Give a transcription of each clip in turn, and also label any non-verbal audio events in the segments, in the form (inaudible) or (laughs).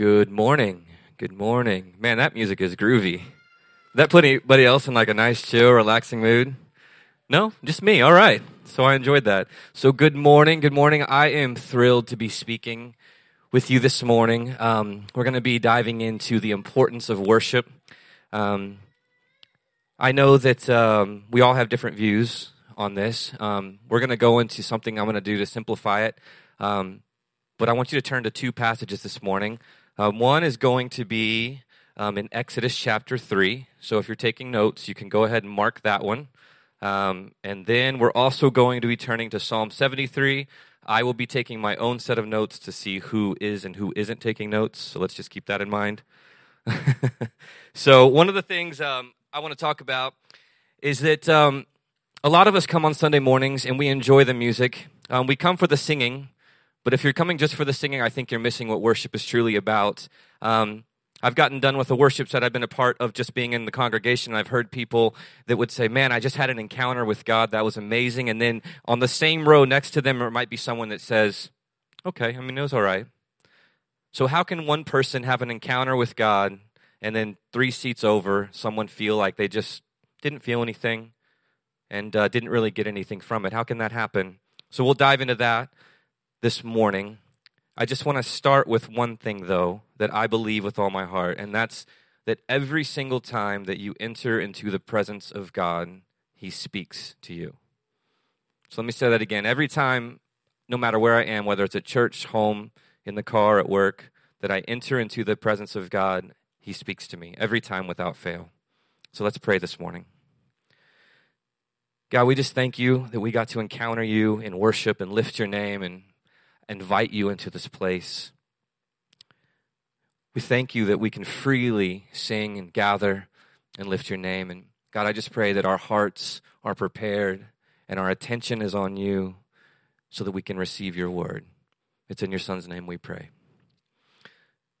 Good morning. Good morning. Man, that music is groovy. That put anybody else in like a nice, chill, relaxing mood? No, just me. All right. So I enjoyed that. So good morning. Good morning. I am thrilled to be speaking with you this morning. Um, we're going to be diving into the importance of worship. Um, I know that um, we all have different views on this. Um, we're going to go into something I'm going to do to simplify it. Um, but I want you to turn to two passages this morning. Um, one is going to be um, in Exodus chapter 3. So if you're taking notes, you can go ahead and mark that one. Um, and then we're also going to be turning to Psalm 73. I will be taking my own set of notes to see who is and who isn't taking notes. So let's just keep that in mind. (laughs) so, one of the things um, I want to talk about is that um, a lot of us come on Sunday mornings and we enjoy the music. Um, we come for the singing, but if you're coming just for the singing, I think you're missing what worship is truly about. Um, I've gotten done with the worship set I've been a part of just being in the congregation. I've heard people that would say, Man, I just had an encounter with God. That was amazing. And then on the same row next to them, there might be someone that says, Okay, I mean, it was all right. So, how can one person have an encounter with God and then three seats over, someone feel like they just didn't feel anything and uh, didn't really get anything from it? How can that happen? So, we'll dive into that this morning. I just want to start with one thing, though, that I believe with all my heart, and that's that every single time that you enter into the presence of God, He speaks to you. So let me say that again. Every time, no matter where I am, whether it's at church, home, in the car, at work, that I enter into the presence of God, He speaks to me every time without fail. So let's pray this morning. God, we just thank you that we got to encounter you in worship and lift your name and invite you into this place. We thank you that we can freely sing and gather and lift your name. And God, I just pray that our hearts are prepared and our attention is on you so that we can receive your word. It's in your son's name we pray.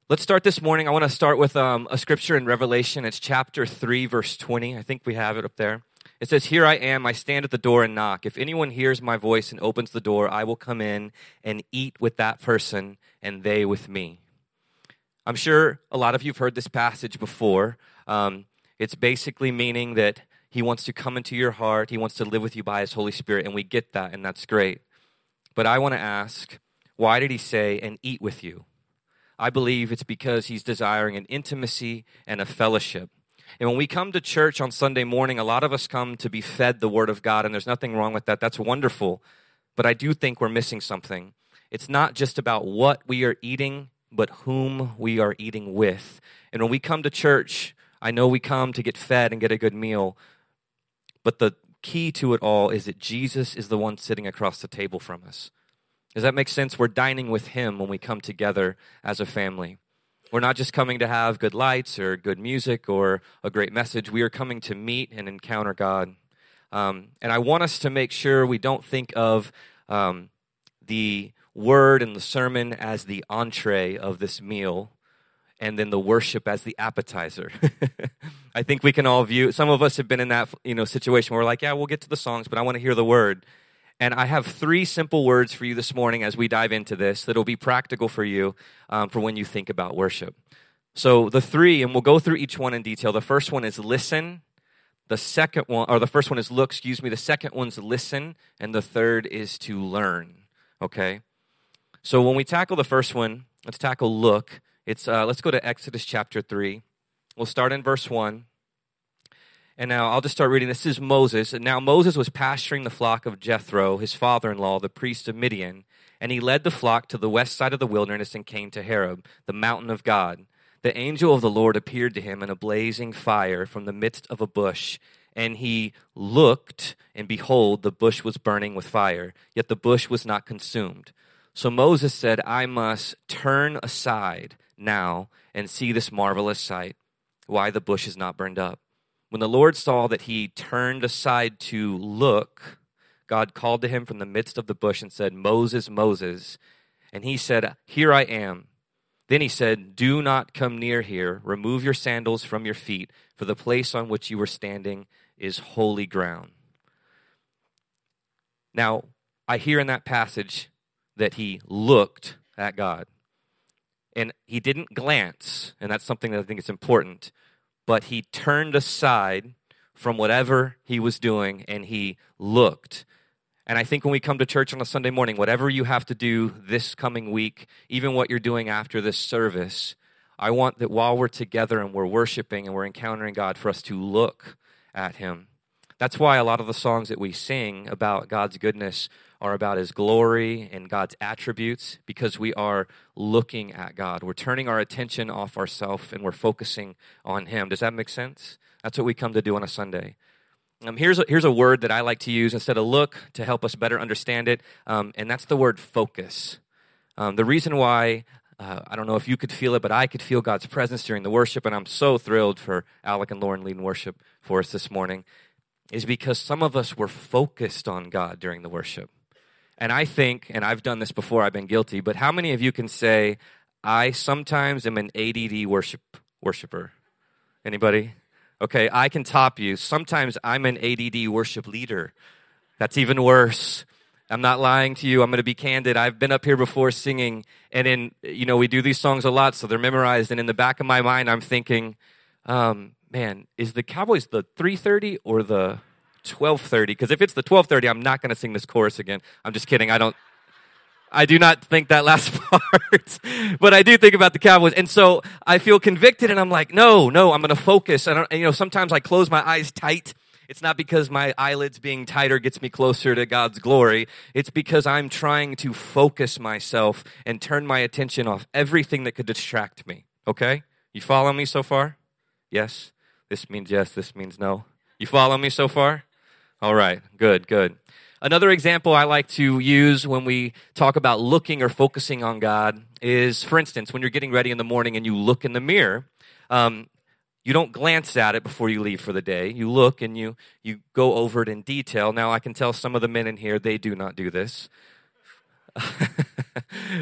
Let's start this morning. I want to start with um, a scripture in Revelation. It's chapter 3, verse 20. I think we have it up there. It says, Here I am, I stand at the door and knock. If anyone hears my voice and opens the door, I will come in and eat with that person and they with me. I'm sure a lot of you have heard this passage before. Um, it's basically meaning that he wants to come into your heart, he wants to live with you by his Holy Spirit, and we get that, and that's great. But I want to ask, why did he say, and eat with you? I believe it's because he's desiring an intimacy and a fellowship. And when we come to church on Sunday morning, a lot of us come to be fed the Word of God, and there's nothing wrong with that. That's wonderful. But I do think we're missing something. It's not just about what we are eating, but whom we are eating with. And when we come to church, I know we come to get fed and get a good meal, but the key to it all is that Jesus is the one sitting across the table from us. Does that make sense? We're dining with Him when we come together as a family. We're not just coming to have good lights or good music or a great message. We are coming to meet and encounter God. Um, and I want us to make sure we don't think of um, the word and the sermon as the entree of this meal and then the worship as the appetizer. (laughs) I think we can all view some of us have been in that you know situation where we're like, yeah, we'll get to the songs, but I want to hear the word. And I have three simple words for you this morning as we dive into this that'll be practical for you um, for when you think about worship. So, the three, and we'll go through each one in detail. The first one is listen. The second one, or the first one is look, excuse me. The second one's listen. And the third is to learn. Okay? So, when we tackle the first one, let's tackle look. It's, uh, let's go to Exodus chapter 3. We'll start in verse 1. And now I'll just start reading. This is Moses. And now Moses was pasturing the flock of Jethro, his father in law, the priest of Midian. And he led the flock to the west side of the wilderness and came to Horeb, the mountain of God. The angel of the Lord appeared to him in a blazing fire from the midst of a bush. And he looked, and behold, the bush was burning with fire, yet the bush was not consumed. So Moses said, I must turn aside now and see this marvelous sight, why the bush is not burned up. When the Lord saw that he turned aside to look, God called to him from the midst of the bush and said, Moses, Moses. And he said, Here I am. Then he said, Do not come near here. Remove your sandals from your feet, for the place on which you are standing is holy ground. Now, I hear in that passage that he looked at God. and he didn't glance, and that's something that I think is important, but he turned aside from whatever he was doing and he looked. And I think when we come to church on a Sunday morning, whatever you have to do this coming week, even what you're doing after this service, I want that while we're together and we're worshiping and we're encountering God, for us to look at Him. That's why a lot of the songs that we sing about God's goodness are about His glory and God's attributes because we are looking at God. We're turning our attention off ourselves and we're focusing on Him. Does that make sense? That's what we come to do on a Sunday. Um, here's, a, here's a word that I like to use instead of look to help us better understand it, um, and that's the word focus. Um, the reason why, uh, I don't know if you could feel it, but I could feel God's presence during the worship, and I'm so thrilled for Alec and Lauren leading worship for us this morning, is because some of us were focused on God during the worship. And I think, and I've done this before, I've been guilty, but how many of you can say, I sometimes am an ADD worship worshiper? Anybody? Okay, I can top you. Sometimes I'm an ADD worship leader. That's even worse. I'm not lying to you. I'm going to be candid. I've been up here before singing, and in you know we do these songs a lot, so they're memorized. And in the back of my mind, I'm thinking, um, man, is the Cowboys the 3:30 or the 12:30? Because if it's the 12:30, I'm not going to sing this chorus again. I'm just kidding. I don't. I do not think that last (laughs) part, but I do think about the Cowboys. And so I feel convicted and I'm like, no, no, I'm going to focus. Don't, you know, sometimes I close my eyes tight. It's not because my eyelids being tighter gets me closer to God's glory. It's because I'm trying to focus myself and turn my attention off everything that could distract me. Okay? You follow me so far? Yes? This means yes. This means no. You follow me so far? All right. Good, good. Another example I like to use when we talk about looking or focusing on God is, for instance, when you're getting ready in the morning and you look in the mirror, um, you don't glance at it before you leave for the day. You look and you, you go over it in detail. Now, I can tell some of the men in here, they do not do this. (laughs)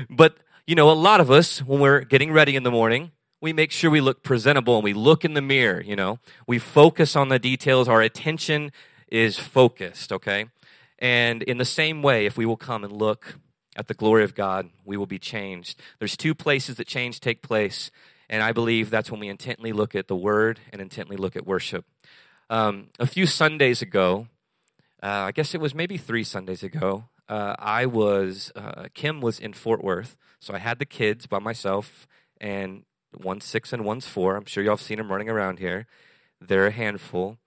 but, you know, a lot of us, when we're getting ready in the morning, we make sure we look presentable and we look in the mirror, you know. We focus on the details. Our attention is focused, okay? And in the same way, if we will come and look at the glory of God, we will be changed. There's two places that change take place, and I believe that's when we intently look at the Word and intently look at worship. Um, a few Sundays ago, uh, I guess it was maybe three Sundays ago, uh, I was, uh, Kim was in Fort Worth, so I had the kids by myself, and one's six and one's four. I'm sure y'all have seen them running around here. They're a handful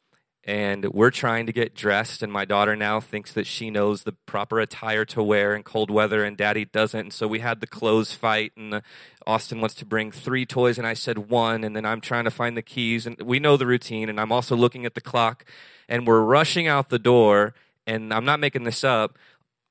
and we're trying to get dressed and my daughter now thinks that she knows the proper attire to wear in cold weather and daddy doesn't. And so we had the clothes fight and austin wants to bring three toys and i said one and then i'm trying to find the keys and we know the routine and i'm also looking at the clock and we're rushing out the door and i'm not making this up.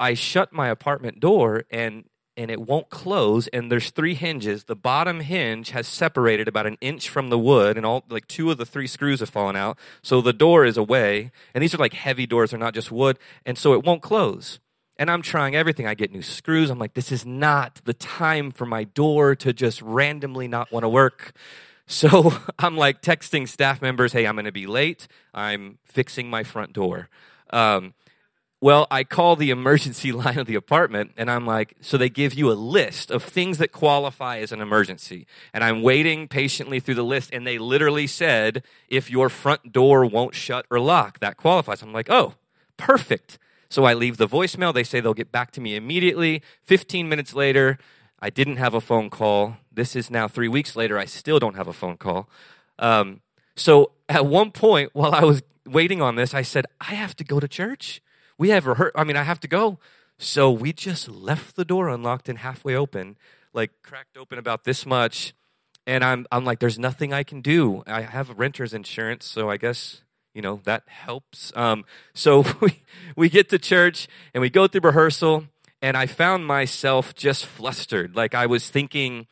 I shut my apartment door and and it won't close and there's three hinges. The bottom hinge has separated about an inch from the wood and all like two of the three screws have fallen out. So the door is away and these are like heavy doors. They're not just wood and so it won't close. And i'm trying everything. I get new screws. I'm like this is not the time for my door to just randomly not want to work. So (laughs) i'm like texting staff members hey i'm going to be late. I'm fixing my front door. Um, well, I call the emergency (laughs) line of the apartment and I'm like, so they give you a list of things that qualify as an emergency. And I'm waiting patiently through the list and they literally said, if your front door won't shut or lock, that qualifies. I'm like, oh, perfect. So I leave the voicemail. They say they'll get back to me immediately. 15 minutes later, I didn't have a phone call. This is now three weeks later. I still don't have a phone call. Um, so at one point, while I was waiting on this, I said, I have to go to church we have rehearsed. I mean, I have to go. So we just left the door unlocked and halfway open, like cracked open about this much. And I'm, I'm like, there's nothing I can do. I have renter's insurance, so I guess, you know, that helps. Um, so (laughs) we, we get to church and we go through rehearsal, and I found myself just flustered. Like I was thinking,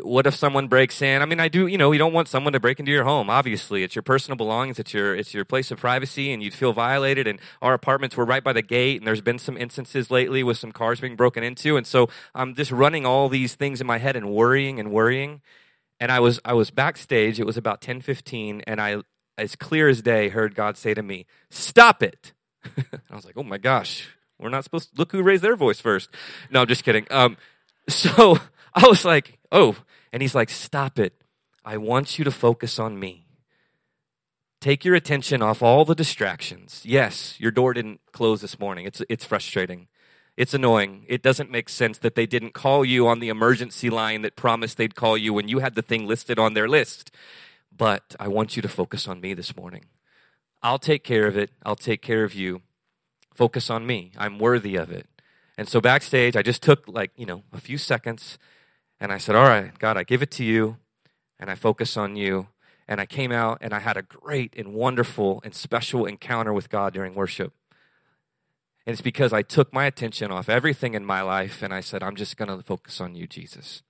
what if someone breaks in? I mean, I do, you know, you don't want someone to break into your home. Obviously, it's your personal belongings, it's your it's your place of privacy, and you'd feel violated. And our apartments were right by the gate, and there's been some instances lately with some cars being broken into, and so I'm just running all these things in my head and worrying and worrying. And I was I was backstage. It was about ten fifteen, and I, as clear as day, heard God say to me, "Stop it." (laughs) I was like, "Oh my gosh, we're not supposed to look who raised their voice first. No, I'm just kidding. Um, (laughs) so I was like, oh. And he's like, stop it. I want you to focus on me. Take your attention off all the distractions. Yes, your door didn't close this morning. It's, it's frustrating. It's annoying. It doesn't make sense that they didn't call you on the emergency line that promised they'd call you when you had the thing listed on their list. But I want you to focus on me this morning. I'll take care of it. I'll take care of you. Focus on me. I'm worthy of it. And so backstage, I just took like, you know, a few seconds and I said, All right, God, I give it to you and I focus on you. And I came out and I had a great and wonderful and special encounter with God during worship. And it's because I took my attention off everything in my life and I said, I'm just going to focus on you, Jesus.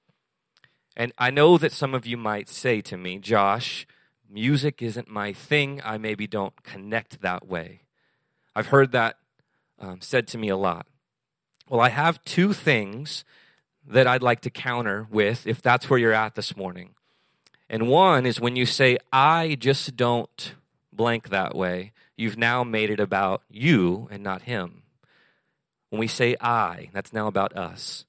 And I know that some of you might say to me, Josh, music isn't my thing. I maybe don't connect that way. I've heard that um, said to me a lot. Well, I have two things that I'd like to counter with if that's where you're at this morning. And one is when you say, I just don't blank that way, you've now made it about you and not him. When we say I, that's now about us.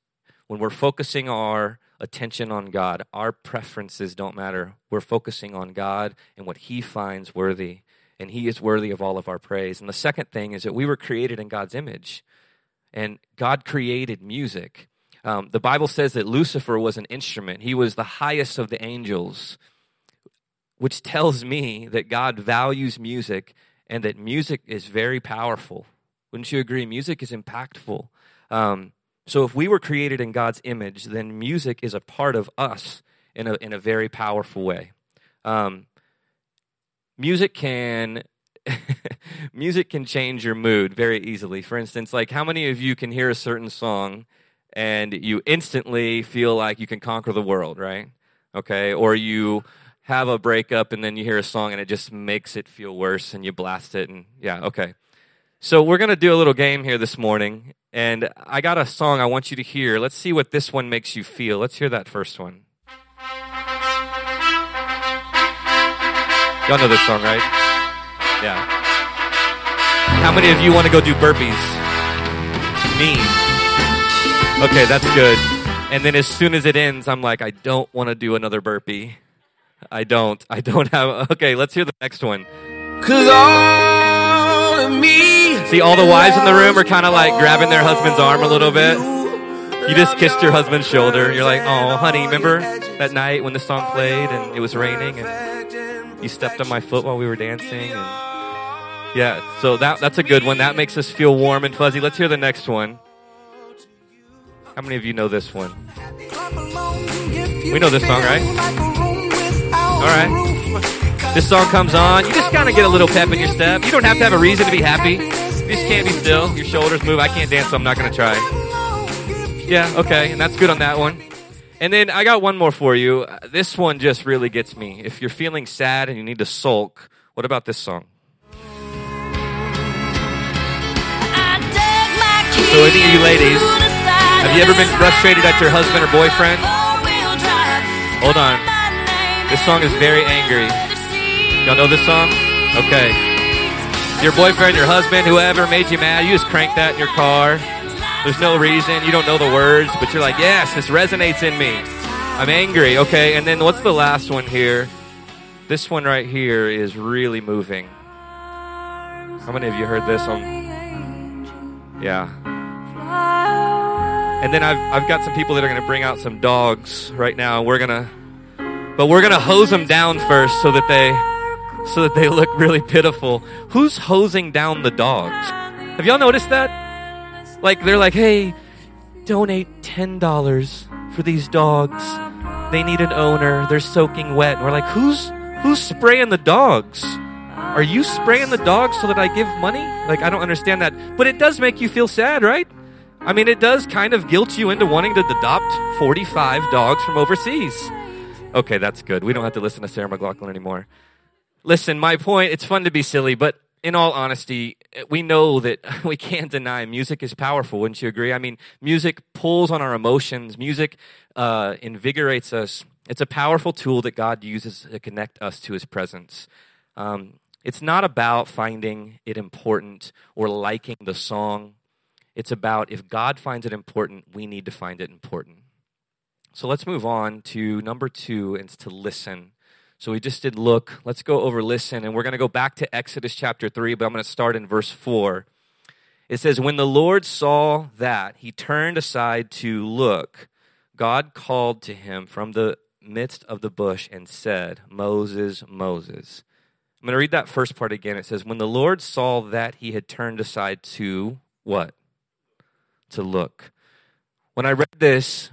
When we're focusing our attention on God, our preferences don't matter. We're focusing on God and what He finds worthy, and He is worthy of all of our praise. And the second thing is that we were created in God's image, and God created music. Um, the Bible says that Lucifer was an instrument, he was the highest of the angels, which tells me that God values music and that music is very powerful. Wouldn't you agree? Music is impactful. Um, so if we were created in God's image, then music is a part of us in a, in a very powerful way. Um, music can (laughs) music can change your mood very easily. For instance, like how many of you can hear a certain song and you instantly feel like you can conquer the world, right? Okay, or you have a breakup and then you hear a song and it just makes it feel worse and you blast it and yeah, okay. So we're going to do a little game here this morning and I got a song I want you to hear. Let's see what this one makes you feel. Let's hear that first one. Y'all know this song, right? Yeah. How many of you want to go do burpees? Me. Okay, that's good. And then as soon as it ends, I'm like, I don't want to do another burpee. I don't. I don't have. Okay, let's hear the next one. Cause all of me. See, all the wives in the room are kind of like grabbing their husband's arm a little bit. You just kissed your husband's shoulder. You're like, oh, honey, remember that night when the song played and it was raining and you stepped on my foot while we were dancing? And yeah, so that that's a good one. That makes us feel warm and fuzzy. Let's hear the next one. How many of you know this one? We know this song, right? All right. This song comes on. You just kind of get a little pep in your step. You don't have to have a reason to be happy. You just can't be still. Your shoulders move. I can't dance, so I'm not going to try. Yeah, okay. And that's good on that one. And then I got one more for you. This one just really gets me. If you're feeling sad and you need to sulk, what about this song? So, any of you ladies, have you ever been frustrated at your husband or boyfriend? Hold on. This song is very angry. Y'all know this song? Okay. Your boyfriend, your husband, whoever made you mad, you just crank that in your car. There's no reason. You don't know the words, but you're like, yes, this resonates in me. I'm angry. Okay. And then what's the last one here? This one right here is really moving. How many of you heard this on? Yeah. And then I've, I've got some people that are going to bring out some dogs right now. We're going to, but we're going to hose them down first so that they, so that they (laughs) look really pitiful. Who's hosing down the dogs? Have y'all noticed that? Like, they're like, hey, donate $10 for these dogs. They need an owner. They're soaking wet. We're like, who's, who's spraying the dogs? Are you spraying the dogs so that I give money? Like, I don't understand that. But it does make you feel sad, right? I mean, it does kind of guilt you into wanting to adopt 45 dogs from overseas. Okay, that's good. We don't have to listen to Sarah McLachlan anymore. Listen, my point, it's fun to be silly, but in all honesty, we know that (laughs) we can't deny music is powerful. Wouldn't you agree? I mean, music pulls on our emotions, music uh, invigorates us. It's a powerful tool that God uses to connect us to his presence. Um, it's not about finding it important or liking the song it's about if God finds it important, we need to find it important. So let's move on to number two, and it's to listen. So we just did look. Let's go over listen, and we're going to go back to Exodus chapter 3, but I'm going to start in verse 4. It says, When the Lord saw that, he turned aside to look. God called to him from the midst of the bush and said, Moses, Moses. I'm going to read that first part again. It says, When the Lord saw that he had turned aside to what? To look. When I read this,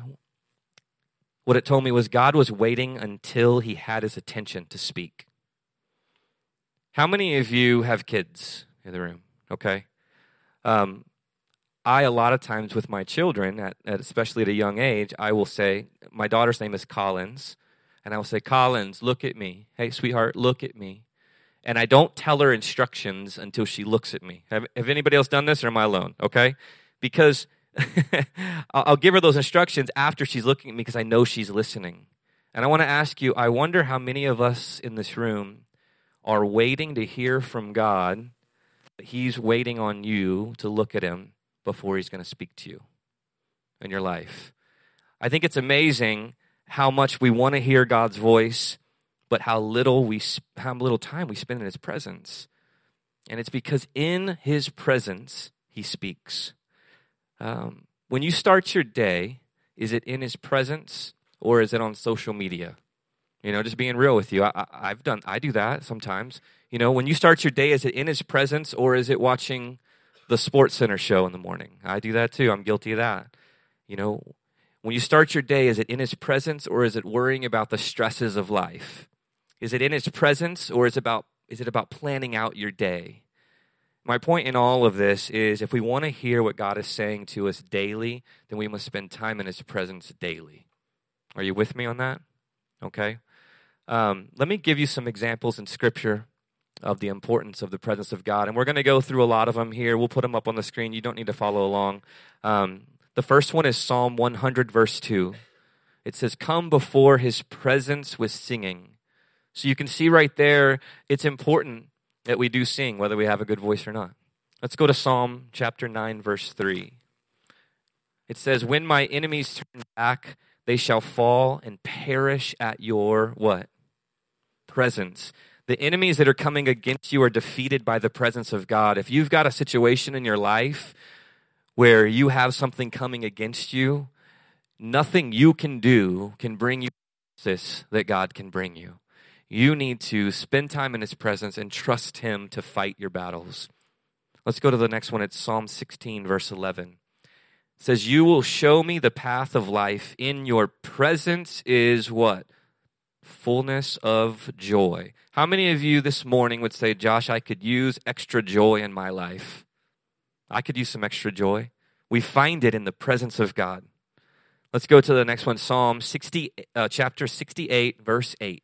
what it told me was God was waiting until he had his attention to speak. How many of you have kids in the room? Okay. Um, I, a lot of times with my children, at, at, especially at a young age, I will say, my daughter's name is Collins, and I will say, Collins, look at me. Hey, sweetheart, look at me. And I don't tell her instructions until she looks at me. Have, have anybody else done this, or am I alone? Okay? Because (laughs) I'll give her those instructions after she's looking at me because I know she's listening. And I want to ask you I wonder how many of us in this room are waiting to hear from God, but He's waiting on you to look at Him before He's going to speak to you in your life. I think it's amazing how much we want to hear God's voice, but how little we how little time we spend in His presence. And it's because in His presence He speaks. Um, when you start your day, is it in His presence or is it on social media? You know, just being real with you. I, have done, I do that sometimes. You know, when you start your day, is it in His presence or is it watching the Sports Center show in the morning? I do that too. I'm guilty of that. You know, when you start your day, is it in His presence or is it worrying about the stresses of life? Is it in His presence or is it about is it about planning out your day? My point in all of this is if we want to hear what God is saying to us daily, then we must spend time in His presence daily. Are you with me on that? Okay. Um, let me give you some examples in Scripture of the importance of the presence of God. And we're going to go through a lot of them here. We'll put them up on the screen. You don't need to follow along. Um, the first one is Psalm 100, verse 2. It says, Come before His presence with singing. So you can see right there, it's important that we do sing, whether we have a good voice or not. Let's go to Psalm chapter 9, verse 3. It says, When my enemies turn back, they shall fall and perish at your what? Presence. The enemies that are coming against you are defeated by the presence of God. If you've got a situation in your life where you have something coming against you, nothing you can do can bring you that God can bring you. You need to spend time in His presence and trust Him to fight your battles. Let's go to the next one. It's Psalm 16, verse 11. It says, You will show me the path of life. In your presence is what? Fullness of joy. How many of you this morning would say, Josh, I could use extra joy in my life? I could use some extra joy. We find it in the presence of God. Let's go to the next one Psalm 60, uh, chapter 68, verse 8.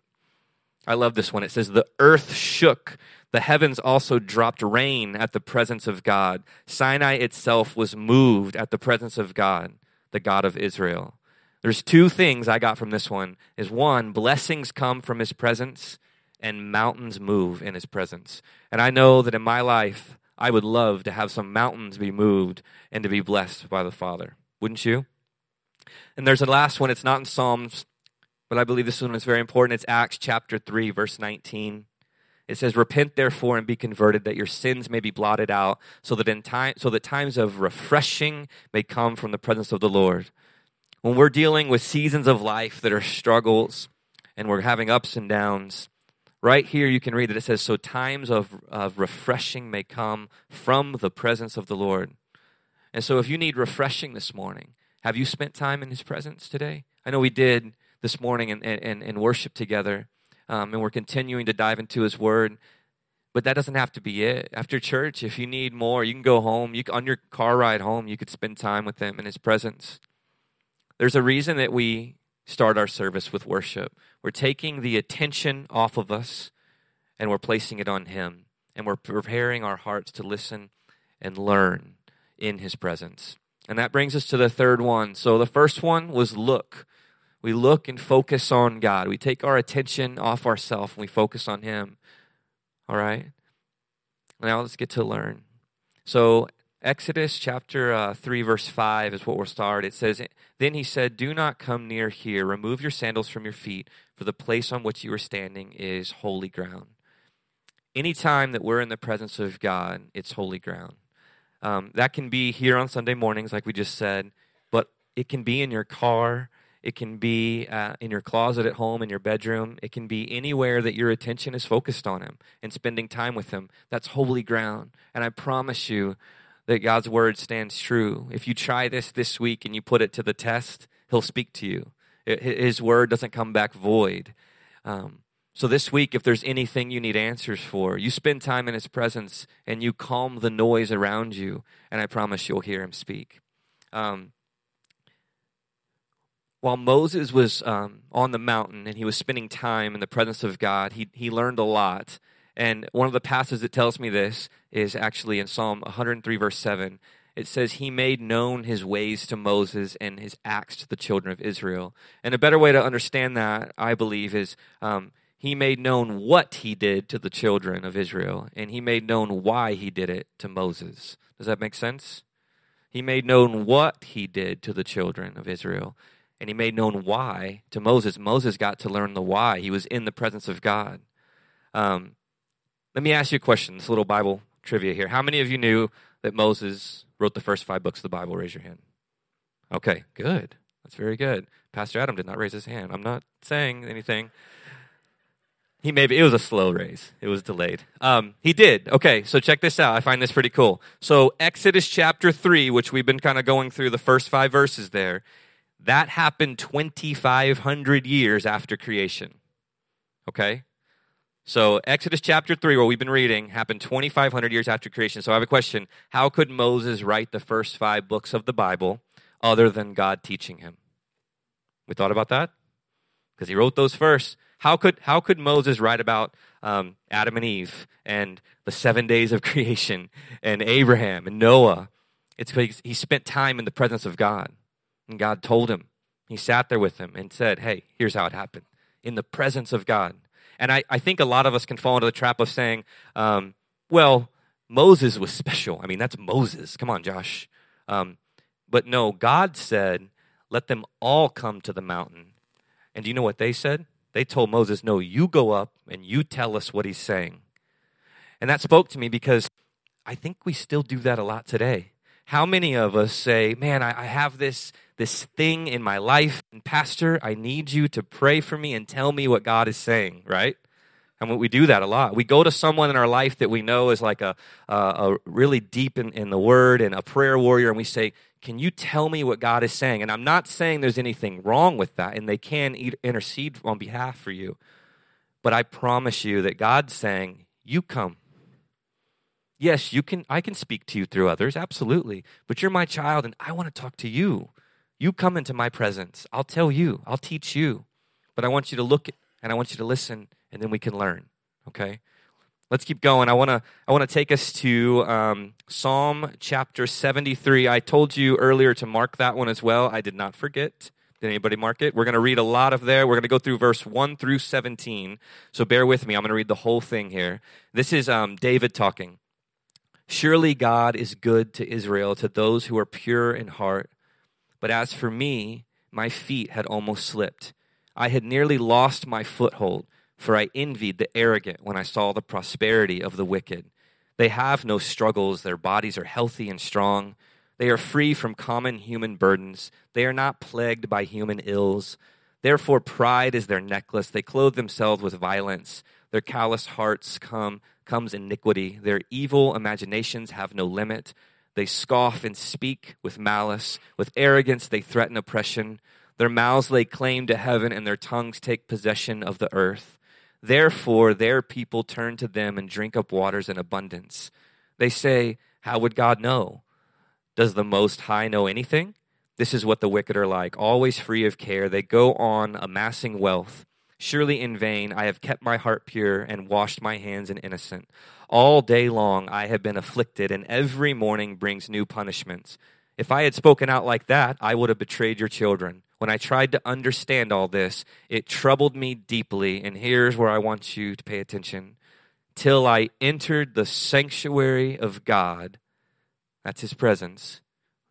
I love this one. It says, The earth shook. The heavens also dropped rain at the presence of God. Sinai itself was moved at the presence of God, the God of Israel. There's two things I got from this one is one, blessings come from his presence and mountains move in his presence. And I know that in my life, I would love to have some mountains be moved and to be blessed by the Father. Wouldn't you? And there's a last one. It's not in Psalms but I believe this one is very important. It's Acts chapter 3, verse 19. It says, Repent therefore and be converted, that your sins may be blotted out, so that in time so that times of refreshing may come from the presence of the Lord. When we're dealing with seasons of life that are struggles and we're having ups and downs, right here you can read that it says, So times of, of refreshing may come from the presence of the Lord. And so if you need refreshing this morning, have you spent time in his presence today? I know we did this morning and, and, and worship together. Um, and we're continuing to dive into His Word. But that doesn't have to be it. After church, if you need more, you can go home. You on your car ride home, you could spend time with Him in His presence. There's a reason that we start our service with worship. We're taking the attention off of us and we're placing it on Him. And we're preparing our hearts to listen and learn in His presence. And that brings us to the third one. So the first one was look we look and focus on God. We take our attention off ourselves and we focus on Him. All right? Now let's get to learn. So, Exodus chapter uh, 3, verse 5 is what we'll start. It says, Then he said, Do not come near here. Remove your sandals from your feet, for the place on which you are standing is holy ground. Anytime that we're in the presence of God, it's holy ground. Um, that can be here on Sunday mornings, like we just said, but it can be in your car. It can be uh, in your closet at home, in your bedroom. It can be anywhere that your attention is focused on Him and spending time with Him. That's holy ground. And I promise you, that God's word stands true. If you try this this week and you put it to the test, He'll speak to you. His word doesn't come back void. Um, so this week, if there's anything you need answers for, you spend time in His presence and you calm the noise around you, and I promise you'll hear Him speak. Um, while Moses was um, on the mountain and he was spending time in the presence of God, he, he learned a lot. And one of the passages that tells me this is actually in Psalm 103, verse 7. It says, He made known his ways to Moses and his acts to the children of Israel. And a better way to understand that, I believe, is um, he made known what he did to the children of Israel, and he made known why he did it to Moses. Does that make sense? He made known what he did to the children of Israel, and he made known why to Moses. Moses got to learn the why. He was in the presence of God. Um, let me ask you a question. This little Bible trivia here. How many of you knew that Moses wrote the first five books of the Bible? Raise your hand. Okay, good. That's very good. Pastor Adam did not raise his hand. I'm not saying anything. He maybe it was a slow raise. It was delayed. Um, he did. Okay, so check this out. I find this pretty cool. So Exodus chapter three, which we've been kind of going through the first five verses there, that happened 2,500 years after creation. Okay, so, Exodus chapter 3, where we've been reading, happened 2,500 years after creation. So, I have a question How could Moses write the first five books of the Bible other than God teaching him? We thought about that? Because he wrote those first. How could, how could Moses write about um, Adam and Eve and the seven days of (laughs) creation and Abraham and Noah? It's because he spent time in the presence of God. And God told him. He sat there with him and said, Hey, here's how it happened. In the presence of God. And I, I think a lot of us can fall into the trap of saying, um, well, Moses was special. I mean, that's Moses. Come on, Josh. Um, but no, God said, let them all come to the mountain. And do you know what they said? They told Moses, no, you go up and you tell us what he's saying. And that spoke to me because I think we still do that a lot today. How many of us say, man, I, I have this this thing in my life. And Pastor, I need you to pray for me and tell me what God is saying, right? And we do that a lot. We go to someone in our life that we know is like a, a, a really deep in, in the word and a prayer warrior, and we say, Can you tell me what God is saying? And I'm not saying there's anything wrong with that, and they can intercede on behalf for you. But I promise you that God's saying, You come. Yes, you can I can speak to you through others, absolutely. But you're my child and I want to talk to you. You come into my presence. I'll tell you, I'll teach you. But I want you to look and I want you to listen, and then we can learn. Okay? Let's keep going. I want to I want to take us to um, Psalm chapter 73. I told you earlier to mark that one as well. I did not forget. Did anybody mark it? We're going to read a lot of there. We're going to go through verse 1 through 17. So bear with me. I'm going to read the whole thing here. This is um, David talking. Surely God is good to Israel, to those who are pure in heart. But as for me, my feet had almost slipped. I had nearly lost my foothold, for I envied the arrogant when I saw the prosperity of the wicked. They have no struggles, their bodies are healthy and strong. They are free from common human burdens. They are not plagued by human ills. Therefore, pride is their necklace. They clothe themselves with violence. Their callous hearts come comes iniquity. Their evil imaginations have no limit. They scoff and speak with malice. With arrogance, they threaten oppression. Their mouths lay claim to heaven, and their tongues take possession of the earth. Therefore, their people turn to them and drink up waters in abundance. They say, How would God know? Does the Most High know anything? This is what the wicked are like, always free of care. They go on amassing wealth. Surely in vain I have kept my heart pure and washed my hands in innocent. All day long I have been afflicted, and every morning brings new punishments. If I had spoken out like that, I would have betrayed your children. When I tried to understand all this, it troubled me deeply, and here's where I want you to pay attention. Till I entered the sanctuary of God. that's his presence,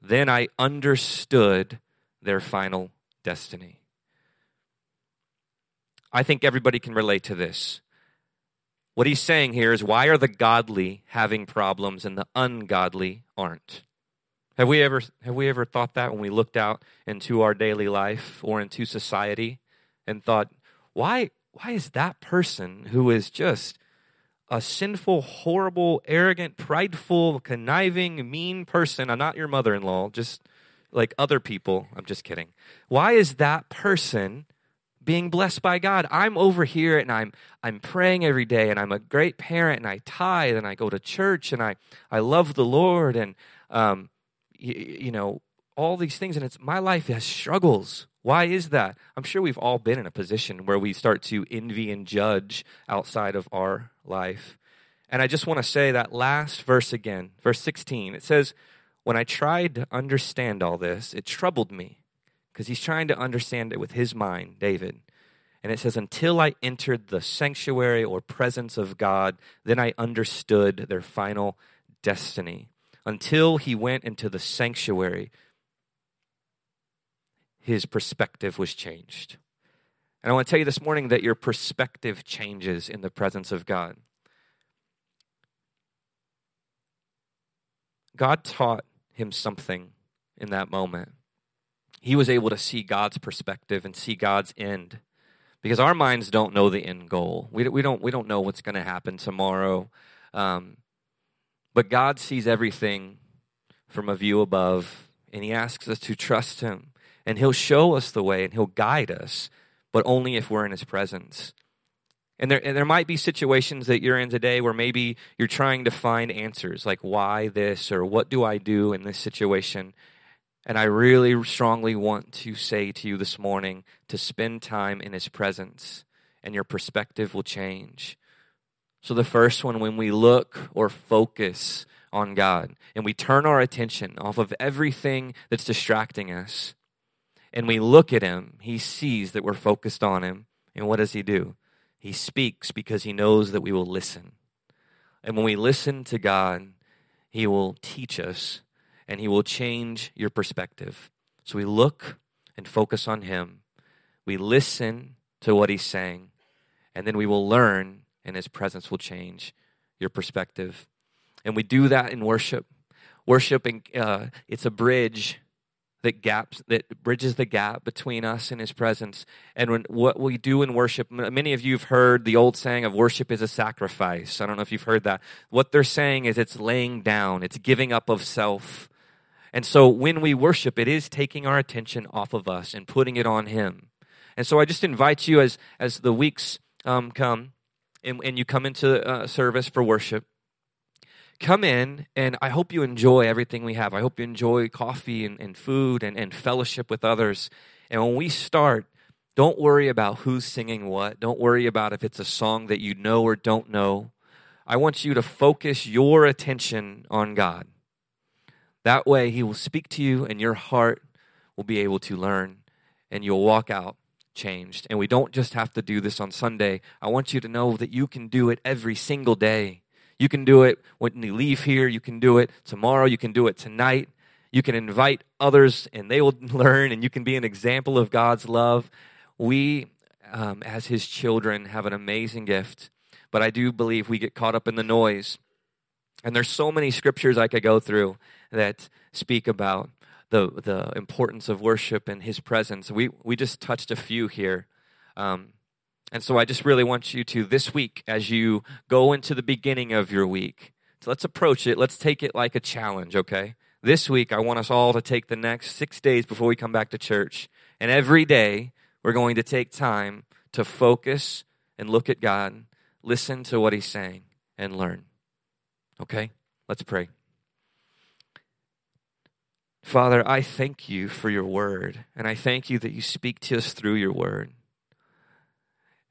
then I understood their final destiny. I think everybody can relate to this. What he's saying here is why are the godly having problems and the ungodly aren't? Have we ever have we ever thought that when we looked out into our daily life or into society and thought, why why is that person who is just a sinful, horrible, arrogant, prideful, conniving, mean person, I'm not your mother-in-law, just like other people, I'm just kidding. Why is that person being blessed by God. I'm over here and I'm I'm praying every day and I'm a great parent and I tithe and I go to church and I I love the Lord and um you, you know all these things and it's my life has struggles. Why is that? I'm sure we've all been in a position where we start to envy and judge outside of our life. And I just want to say that last verse again, verse 16. It says, When I tried to understand all this, it troubled me because he's trying to understand it with his mind, David. And it says, Until I entered the sanctuary or presence of God, then I understood their final destiny. Until he went into the sanctuary, his perspective was changed. And I want to tell you this morning that your perspective changes in the presence of God. God taught him something in that moment he was able to see God's perspective and see God's end. Because our minds don't know the end goal. We, we, don't, we don't know what's going to happen tomorrow. Um, but God sees everything from a view above, and He asks us to trust Him. And He'll show us the way and He'll guide us, but only if we're in His presence. And there, and there might be situations that you're in today where maybe you're trying to find answers, like why this or what do I do in this situation. And I really strongly want to say to you this morning to spend time in His presence, and your perspective will change. So, the first one, when we look or focus on God and we turn our attention off of everything that's distracting us and we look at Him, He sees that we're focused on Him. And what does He do? He speaks because He knows that we will listen. And when we listen to God, He will teach us and He will change your perspective. So we look and focus on Him. We listen to what He's saying, and then we will learn, and His presence will change your perspective. And we do that in worship. Worship, uh, it's a bridge that gaps that bridges the gap between us and his presence and when, what we do in worship many of you have heard the old saying of worship is a sacrifice i don't know if you've heard that what they're saying is it's laying down it's giving up of self and so when we worship, it is taking our attention off of us and putting it on Him. And so I just invite you as, as the weeks um, come and, and, you come into uh, service for worship, come in and I hope you enjoy everything we have. I hope you enjoy coffee and, and food and, and fellowship with others. And when we start, don't worry about who's singing what. Don't worry about if it's a song that you know or don't know. I want you to focus your attention on God. That way, He will speak to you, and your heart will be able to learn, and you'll walk out changed. And we don't just have to do this on Sunday. I want you to know that you can do it every single day. You can do it when you leave here. You can do it tomorrow. You can do it tonight. You can invite others, and they will (laughs) learn, and you can be an example of God's love. We, um, as His children, have an amazing gift. But I do believe we get caught up in the noise. And there's so many scriptures I could go through that speak about the, the importance of worship and his presence. We, we just touched a few here. Um, and so I just really want you to, this week, as you go into the beginning of your week, so let's approach it. Let's take it like a challenge, okay? This week, I want us all to take the next six days before we come back to church. And every day, we're going to take time to focus and look at God, listen to what He's saying, and learn. Okay? Let's pray. Father, I thank you for your word, and I thank you that you speak to us through your word.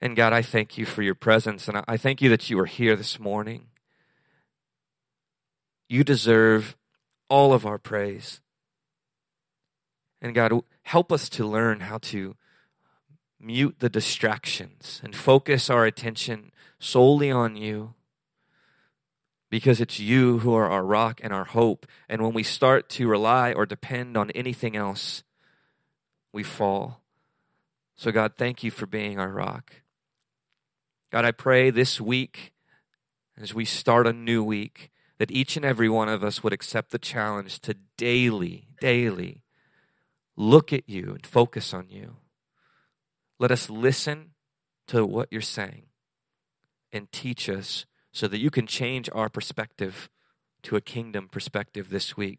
And God, I thank you for your presence, and I thank you that you are here this morning. You deserve all of our praise. And God, help us to learn how to mute the distractions and focus our attention solely on you because it's you who are our rock and our hope. And when we start to rely or depend on anything else, we fall. So, God, thank you for being our rock. God, I pray this week, as we start a new week, that each and every one of us would accept the challenge to daily, daily look at you and focus on you. Let us listen to what you're saying and teach us so that you can change our perspective to a kingdom perspective this week.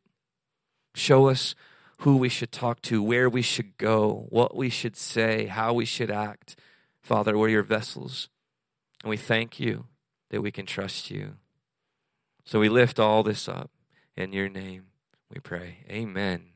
Show us who we should talk to, where we should go, what we should say, how we should act. Father, we're your vessels. And we thank you that we can trust you. So we lift all this up in your name, we pray. Amen.